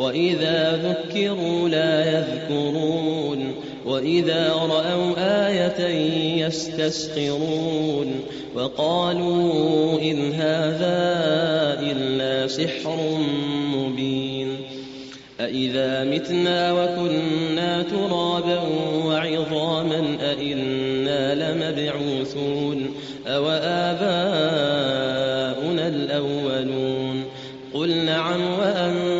وإذا ذكروا لا يذكرون وإذا رأوا آية يستسخرون وقالوا إن هذا إلا سحر مبين أإذا متنا وكنا ترابا وعظاما أإنا لمبعوثون أو آباؤنا الأولون قل نعم وأنتم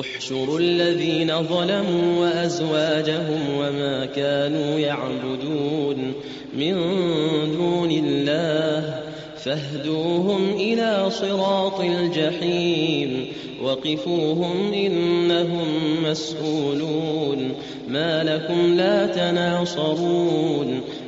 احشروا الذين ظلموا وأزواجهم وما كانوا يعبدون من دون الله فاهدوهم إلى صراط الجحيم وقفوهم إنهم مسؤولون ما لكم لا تناصرون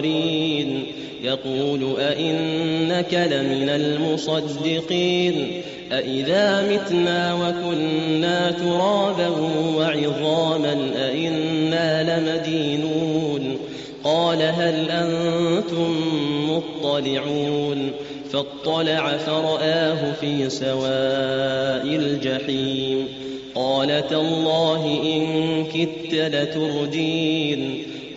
قرين يقول أئنك لمن المصدقين أإذا متنا وكنا ترابا وعظاما أإنا لمدينون قال هل أنتم مطلعون فاطلع فرآه في سواء الجحيم قال تالله إن كدت لتردين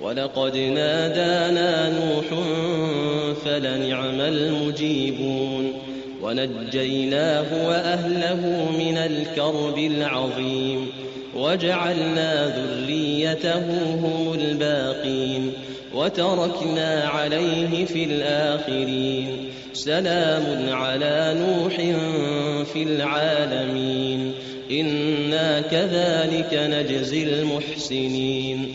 ولقد نادانا نوح فلنعم المجيبون ونجيناه وأهله من الكرب العظيم وجعلنا ذريته هم الباقين وتركنا عليه في الآخرين سلام على نوح في العالمين إنا كذلك نجزي المحسنين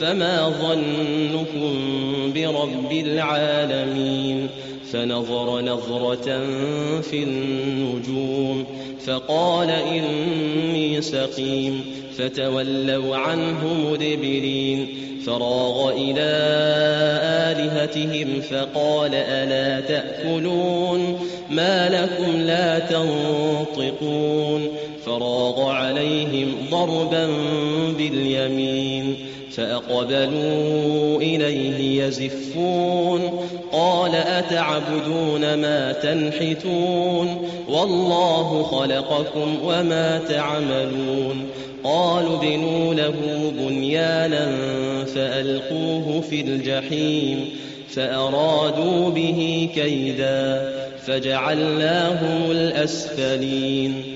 فما ظنكم برب العالمين فنظر نظرة في النجوم فقال إني سقيم فتولوا عنه مدبرين فراغ إلى آلهتهم فقال ألا تأكلون ما لكم لا تنطقون فراغ عليهم ضربا باليمين فأقبلوا إليه يزفون قال أتعبدون ما تنحتون والله خلقكم وما تعملون قالوا بنوا له بنيانا فألقوه في الجحيم فأرادوا به كيدا فجعلناهم الأسفلين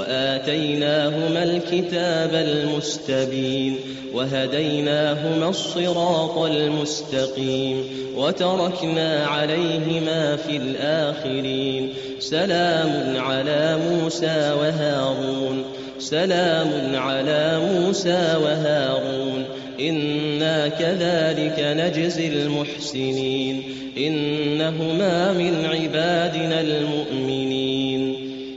وآتيناهما الكتاب المستبين وهديناهما الصراط المستقيم وتركنا عليهما في الآخرين سلام على موسى وهارون سلام على موسى وهارون إنا كذلك نجزي المحسنين إنهما من عبادنا المؤمنين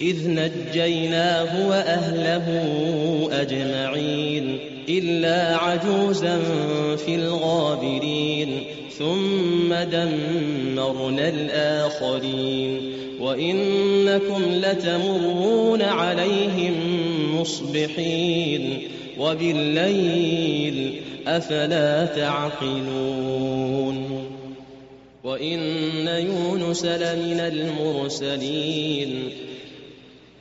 إذ نجيناه وأهله أجمعين إلا عجوزا في الغابرين ثم دمرنا الآخرين وإنكم لتمرون عليهم مصبحين وبالليل أفلا تعقلون وإن يونس لمن المرسلين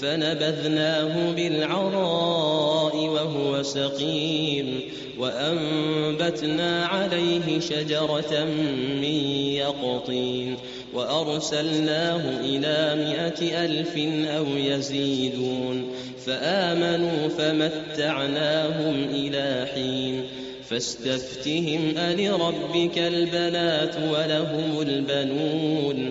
فنبذناه بالعراء وهو سقيم وأنبتنا عليه شجرة من يقطين وأرسلناه إلى مائة ألف أو يزيدون فآمنوا فمتعناهم إلى حين فاستفتهم ألربك البنات ولهم البنون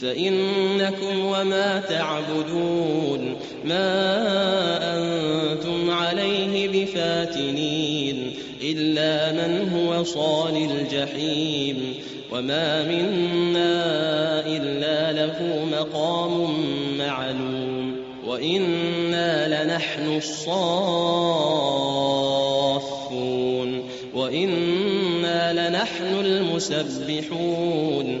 فإنكم وما تعبدون ما أنتم عليه بفاتنين إلا من هو صال الجحيم وما منا إلا له مقام معلوم وإنا لنحن الصافون وإنا لنحن المسبحون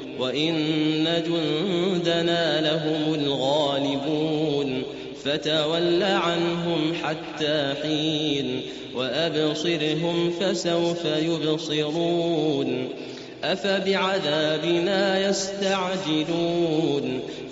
وإن جندنا لهم الغالبون فتول عنهم حتى حين وأبصرهم فسوف يبصرون أفبعذابنا يستعجلون